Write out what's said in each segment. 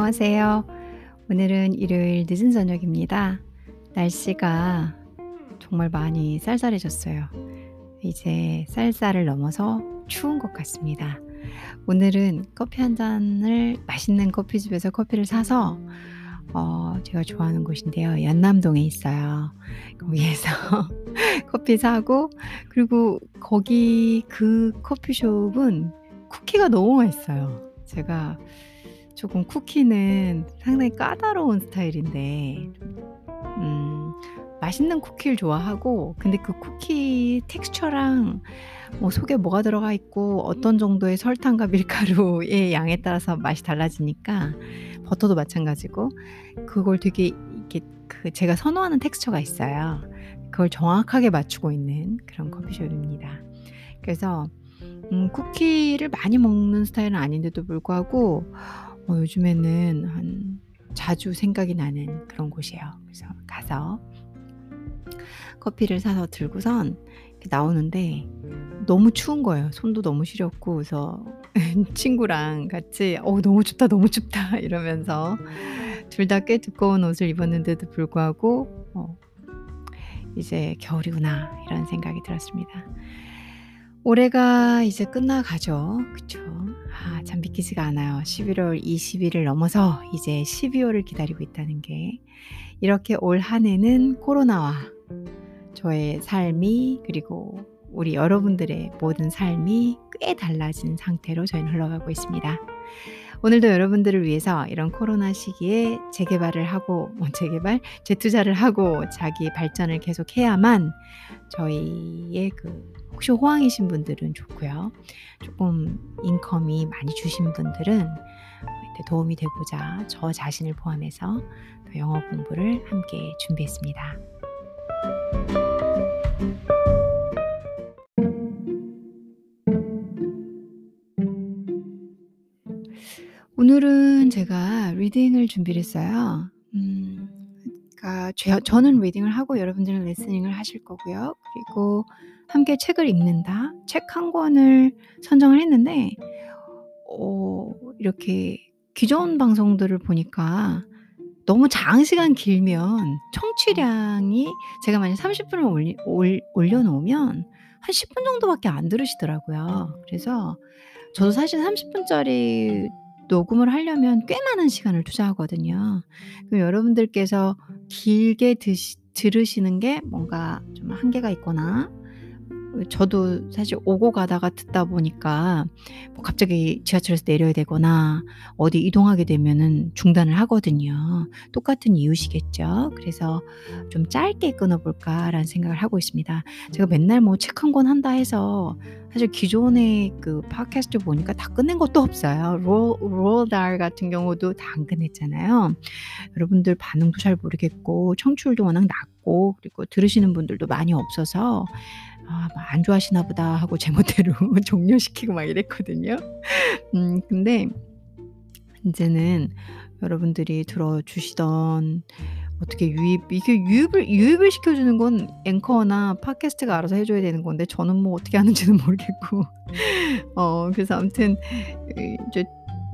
안녕하세요. 오늘은 일요일 늦은 저녁입니다. 날씨가 정말 많이 쌀쌀해졌어요. 이제 쌀쌀을 넘어서 추운 것 같습니다. 오늘은 커피 한 잔을 맛있는 커피집에서 커피를 사서 어, 제가 좋아하는 곳인데요. 연남동에 있어요. 거기에서 커피 사고 그리고 거기 그 커피숍은 쿠키가 너무 맛있어요. 제가 조금 쿠키는 상당히 까다로운 스타일인데 음, 맛있는 쿠키를 좋아하고 근데 그 쿠키 텍스처랑 뭐 속에 뭐가 들어가 있고 어떤 정도의 설탕과 밀가루의 양에 따라서 맛이 달라지니까 버터도 마찬가지고 그걸 되게 이게 그 제가 선호하는 텍스처가 있어요. 그걸 정확하게 맞추고 있는 그런 커피숍입니다. 그래서 음, 쿠키를 많이 먹는 스타일은 아닌데도 불구하고 어, 요즘에는 한 자주 생각이 나는 그런 곳이에요. 그래서 가서 커피를 사서 들고선 나오는데 너무 추운 거예요. 손도 너무 시렸고 그래서 친구랑 같이 어 너무 춥다 너무 춥다 이러면서 둘 다 꽤 두꺼운 옷을 입었는데도 불구하고 어, 이제 겨울이구나 이런 생각이 들었습니다. 올해가 이제 끝나가죠. 그쵸? 아, 참 믿기지가 않아요. 11월 20일을 넘어서 이제 12월을 기다리고 있다는 게. 이렇게 올 한 해는 코로나와 저의 삶이 그리고 우리 여러분들의 모든 삶이 꽤 달라진 상태로 저희는 흘러가고 있습니다. 오늘도 여러분들을 위해서 이런 코로나 시기에 재개발을 하고, 뭐 재개발? 재투자를 하고 자기 발전을 계속 해야만 저희의 그 혹시 호황이신 분들은 좋고요. 조금 인컴이 많이 주신 분들은 도움이 되고자 저 자신을 포함해서 영어 공부를 함께 준비했습니다. 오늘은 제가 리딩을 준비를 했어요. 음, 그러니까 제, 저는 리딩을 하고 여러분들은 리스닝을 하실 거고요. 그리고 함께 책을 읽는다. 책 한 권을 선정을 했는데 어, 이렇게 기존 방송들을 보니까 너무 장시간 길면 청취량이 제가 만약 30분을 올리, 올, 올려놓으면 한 10분 정도밖에 안 들으시더라고요. 그래서 저도 사실 30분짜리 녹음을 하려면 꽤 많은 시간을 투자하거든요. 그럼 여러분들께서 길게 드시, 들으시는 게 뭔가 좀 한계가 있거나 저도 사실 오고 가다가 듣다 보니까 뭐 갑자기 지하철에서 내려야 되거나 어디 이동하게 되면은 중단을 하거든요. 똑같은 이유시겠죠. 그래서 좀 짧게 끊어볼까라는 생각을 하고 있습니다. 제가 맨날 뭐 책 한 권 한다 해서 사실 기존의 그 팟캐스트 보니까 다 끝낸 것도 없어요. 로, 로달 같은 경우도 다 안 끝냈잖아요. 여러분들 반응도 잘 모르겠고 청취율도 워낙 낮고 그리고 들으시는 분들도 많이 없어서 아, 뭐안 좋아하시나 보다 하고 제멋대로 종료시키고 막 이랬거든요. 음, 근데 이제는 여러분들이 들어주시던 어떻게 유입 이게 유입을 유입을 시켜주는 건 앵커나 팟캐스트가 알아서 해줘야 되는 건데 저는 뭐 어떻게 하는지는 모르겠고 어 그래서 아무튼 이제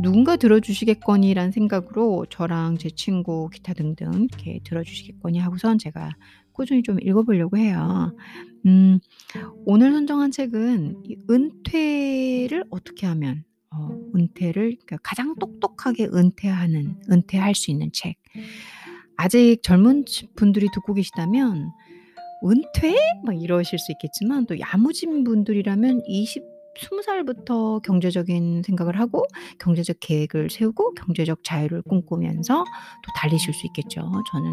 누군가 들어주시겠거니라는 생각으로 저랑 제 친구 기타 등등 이렇게 들어주시겠거니 하고선 제가 꾸준히 좀 읽어보려고 해요. 음, 오늘 선정한 책은 은퇴를 어떻게 하면 어, 은퇴를 그러니까 가장 똑똑하게 은퇴하는 은퇴할 수 있는 책. 아직 젊은 분들이 듣고 계시다면 은퇴? 막 이러실 수 있겠지만 또 야무진 분들이라면 20 스무 살부터 경제적인 생각을 하고 경제적 계획을 세우고 경제적 자유를 꿈꾸면서 또 달리실 수 있겠죠. 저는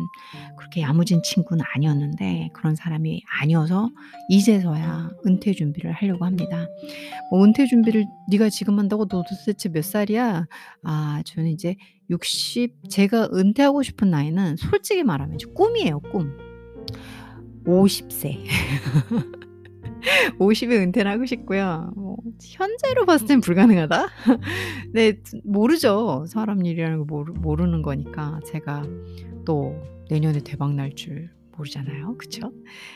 그렇게 야무진 친구는 아니었는데 그런 사람이 아니어서 이제서야 은퇴 준비를 하려고 합니다. 뭐 은퇴 준비를 네가 지금 한다고 너 도대체 몇 살이야? 아, 저는 이제 60 제가 은퇴하고 싶은 나이는 솔직히 말하면 꿈이에요, 꿈. 50세. 50에 은퇴를 하고 싶고요. 뭐 현재로 봤을 땐 불가능하다? 네, 모르죠. 사람 일이라는 거 모르, 모르는 거니까 제가 또 내년에 대박 날 줄 모르잖아요. 그쵸?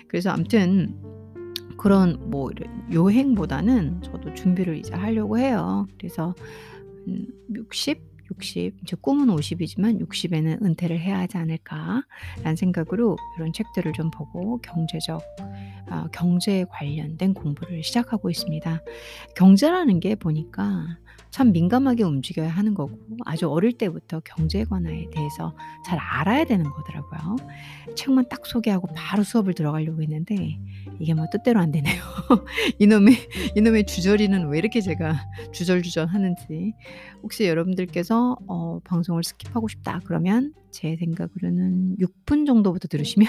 그래서 아무튼 그런 뭐 요행보다는 저도 준비를 이제 하려고 해요. 그래서 60, 60 이제 꿈은 50이지만 60에는 은퇴를 해야 하지 않을까라는 생각으로 이런 책들을 좀 보고 경제적 어, 경제에 관련된 공부를 시작하고 있습니다. 경제라는 게 보니까 참 민감하게 움직여야 하는 거고 아주 어릴 때부터 경제 관화에 대해서 잘 알아야 되는 거더라고요. 책만 딱 소개하고 바로 수업을 들어가려고 했는데 이게 뭐 뜻대로 안 되네요. 이놈의 이놈의 주저리는 왜 이렇게 제가 주절주절 하는지 혹시 여러분들께서 어, 방송을 skip하고 싶다 그러면 제 생각으로는 6분 정도부터 들으시면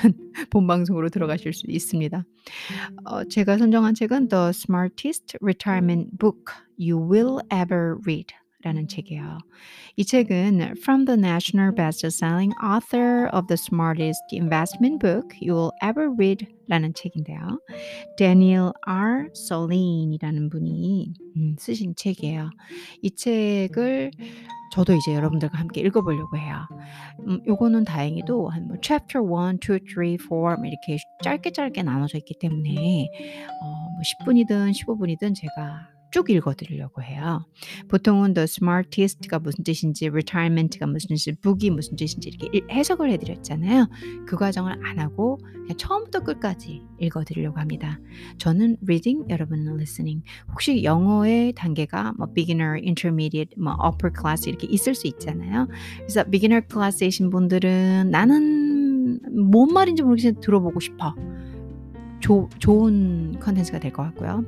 본 방송으로 들어가실 수 있습니다. 어, 제가 선정한 책은 The Smartest Retirement Book You Will Ever Read 라는 책이에요. 이 책은 From the National Best-Selling Author of the Smartest Investment Book You Will Ever Read 라는 책인데요. Daniel R. Solin이라는 분이 음, 쓰신 책이에요. 이 책을 저도 이제 여러분들과 함께 읽어보려고 해요. 음, 요거는 다행히도 한 뭐 chapter 1, 2, 3, 4 이렇게 짧게 짧게 나눠져 있기 때문에 어, 뭐 10분이든 15분이든 제가 쭉 읽어드리려고 해요. 보통은 the smartest가 무슨 뜻인지, retirement가 무슨 뜻인지, book이 무슨 뜻인지 이렇게 해석을 해드렸잖아요. 그 과정을 안 하고 그냥 처음부터 끝까지 읽어드리려고 합니다. 저는 reading, 여러분은 listening. 혹시 영어의 단계가 뭐 beginner, intermediate, 뭐 upper class 이렇게 있을 수 있잖아요. 그래서 beginner class이신 분들은 나는 뭔 말인지 모르겠지만 들어보고 싶어. 조, 좋은 컨텐츠가 될 것 같고요.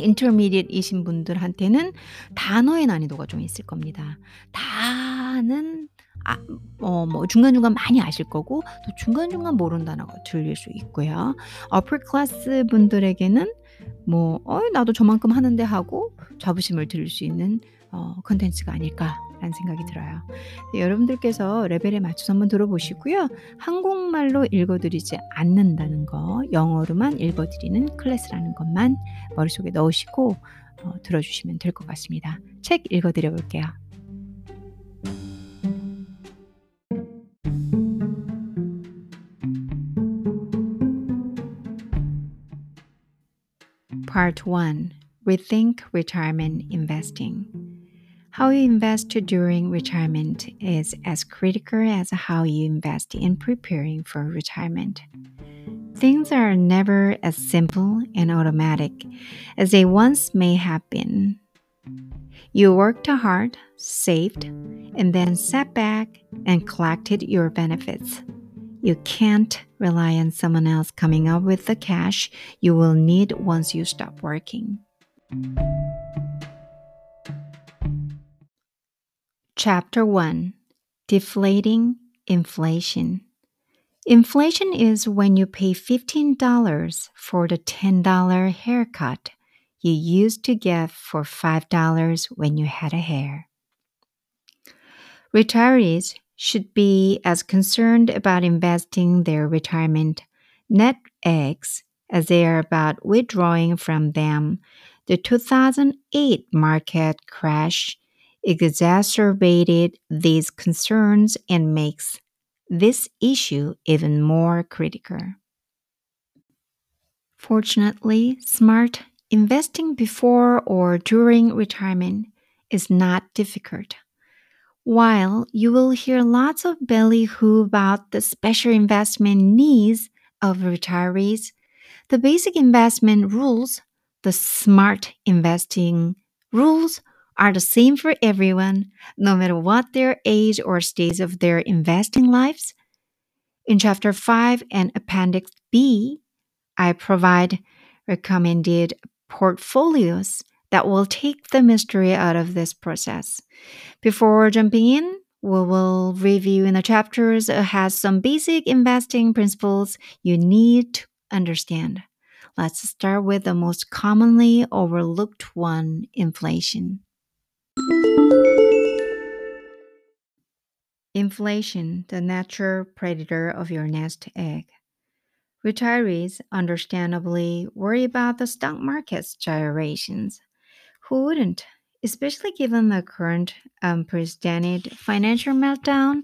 인터미디엇이신 분들한테는 단어의 난이도가 좀 있을 겁니다. 다는 아, 어, 뭐 중간중간 많이 아실 거고 또 중간중간 모르는 단어가 들릴 수 있고요. 클래스 분들에게는 뭐 어, 나도 저만큼 하는데 하고 자부심을 들릴 수 있는 어, 컨텐츠가 아닐까 라는 생각이 들어요. 네, 여러분들께서 레벨에 맞춰서 한번 들어보시고요. 한국말로 읽어드리지 않는다는 거, 영어로만 읽어드리는 클래스라는 것만 머릿속에 넣으시고 어, 들어주시면 될 것 같습니다. 책 읽어드려 볼게요. Part 1 Rethink Retirement Investing How you invest during retirement is as critical as how you invest in preparing for retirement. Things are never as simple and automatic as they once may have been. You worked hard, saved, and then sat back and collected your benefits. You can't rely on someone else coming up with the cash you will need once you stop working. Chapter 1 Deflating Inflation Inflation is when you pay $15 for the $10 haircut you used to get for $5 when you had a hair. Retirees should be as concerned about investing their retirement net eggs as they are about withdrawing from them. The 2008 market crash exacerbated these concerns and makes this issue even more critical. Fortunately, smart investing before or during retirement is not difficult. While you will hear lots of ballyhoo about the special investment needs of retirees, the basic investment rules, the smart investing rules, are the same for everyone, no matter what their age or stage of their investing lives. In Chapter 5 and Appendix B, I provide recommended portfolios that will take the mystery out of this process. Before jumping in, we will review in the chapters has some basic investing principles you need to understand. Let's start with the most commonly overlooked one inflation. Inflation, the natural predator of your nest egg. Retirees understandably worry about the stock market's gyrations. Who wouldn't, especially given the current unprecedented financial meltdown?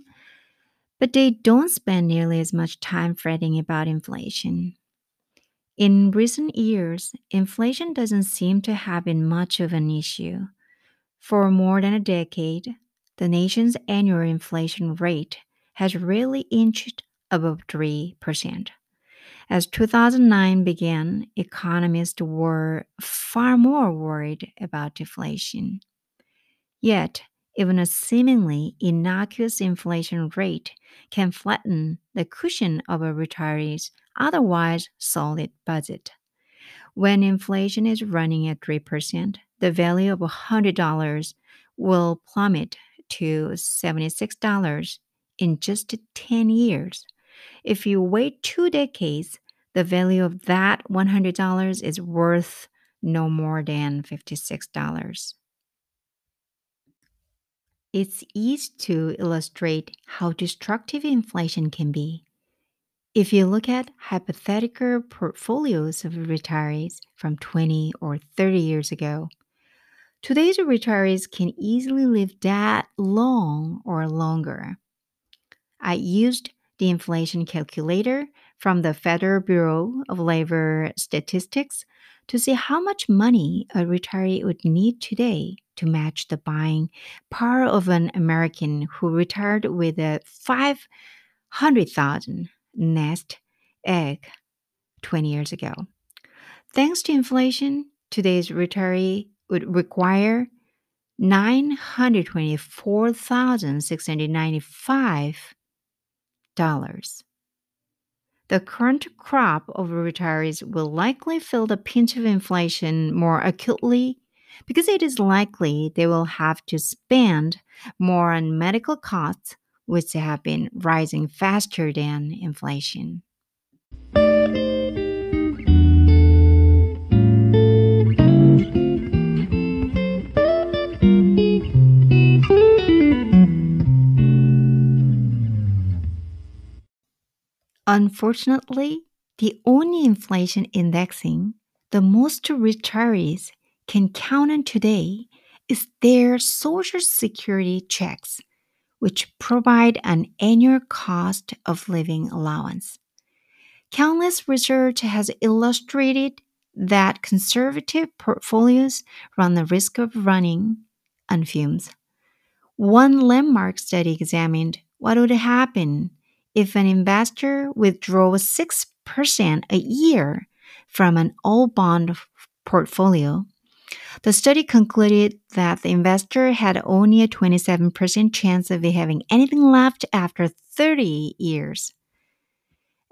But they don't spend nearly as much time fretting about inflation. In recent years, inflation doesn't seem to have been much of an issue. For more than a decade, the nation's annual inflation rate has rarely inched above 3%. As 2009 began, economists were far more worried about deflation. Yet, even a seemingly innocuous inflation rate can flatten the cushion of a retiree's otherwise solid budget. When inflation is running at 3%, the value of $100 will plummet to $76 in just 10 years. If you wait two decades, the value of that $100 is worth no more than $56. It's easy to illustrate how destructive inflation can be. If you look at hypothetical portfolios of retirees from 20 or 30 years ago, today's retirees can easily live that long or longer. I used the inflation calculator from the Federal Bureau of Labor Statistics to see how much money a retiree would need today to match the buying power of an American who retired with a 500,000 nest egg 20 years ago. Thanks to inflation, today's retiree would require $924,695. The current crop of retirees will likely feel the pinch of inflation more acutely because it is likely they will have to spend more on medical costs, which have been rising faster than inflation. Unfortunately, the only inflation indexing the most retirees can count on today is their Social Security checks, which provide an annual cost of living allowance. Countless research has illustrated that conservative portfolios run the risk of running on fumes. One landmark study examined what would happen if an investor withdraws 6% a year from an all bond portfolio the study concluded that the investor had only a 27% chance of having anything left after 30 years.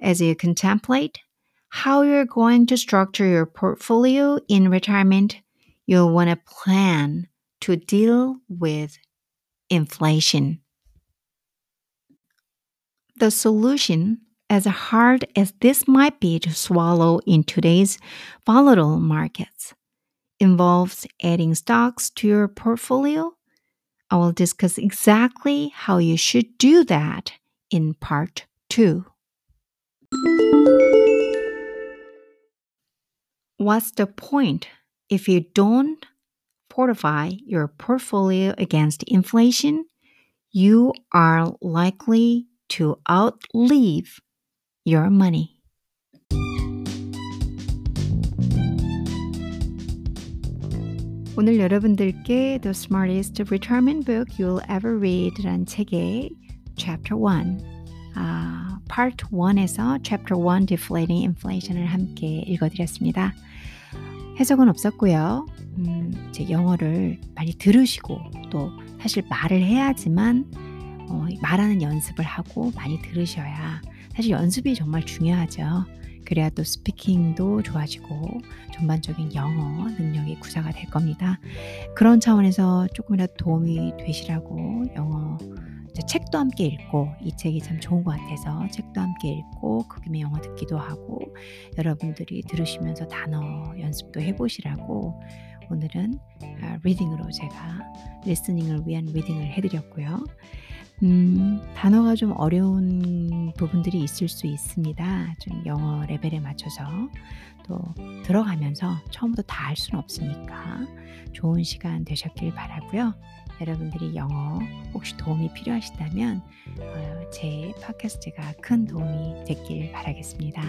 As you contemplate how you're going to structure your portfolio in retirement, you'll want to plan to deal with inflation. The solution, as hard as this might be to swallow in today's volatile markets, involves adding stocks to your portfolio. I will discuss exactly how you should do that in part 2. What's the point if you don't fortify your portfolio against inflation? You are likely to outlive your money. 오늘 여러분들께 The Smartest Retirement Book You'll Ever Read란 책의 Chapter 1, 아, Part 1에서 Chapter 1 Deflating Inflation을 함께 읽어드렸습니다. 해석은 없었고요. 음, 제 영어를 많이 들으시고 또 사실 말을 해야지만 어, 말하는 연습을 하고 많이 들으셔야 사실 연습이 정말 중요하죠. 그래야 또 스피킹도 좋아지고 전반적인 영어 능력이 구사가 될 겁니다. 그런 차원에서 조금이라도 도움이 되시라고 영어 책도 함께 읽고 이 책이 참 좋은 것 같아서 책도 함께 읽고 그 김에 영어 듣기도 하고 여러분들이 들으시면서 단어 연습도 해보시라고 오늘은 reading으로 제가 listening을 위한 reading을 해드렸고요. 음, 단어가 좀 어려운 부분들이 있을 수 있습니다. 좀 영어 레벨에 맞춰서 또 들어가면서 처음부터 다 할 수는 없으니까 좋은 시간 되셨길 바라고요. 여러분들이 영어 혹시 도움이 필요하시다면 어, 제 팟캐스트가 큰 도움이 됐길 바라겠습니다.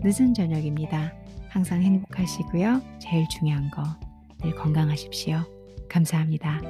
늦은 저녁입니다. 항상 행복하시고요. 제일 중요한 거 늘 건강하십시오. 감사합니다.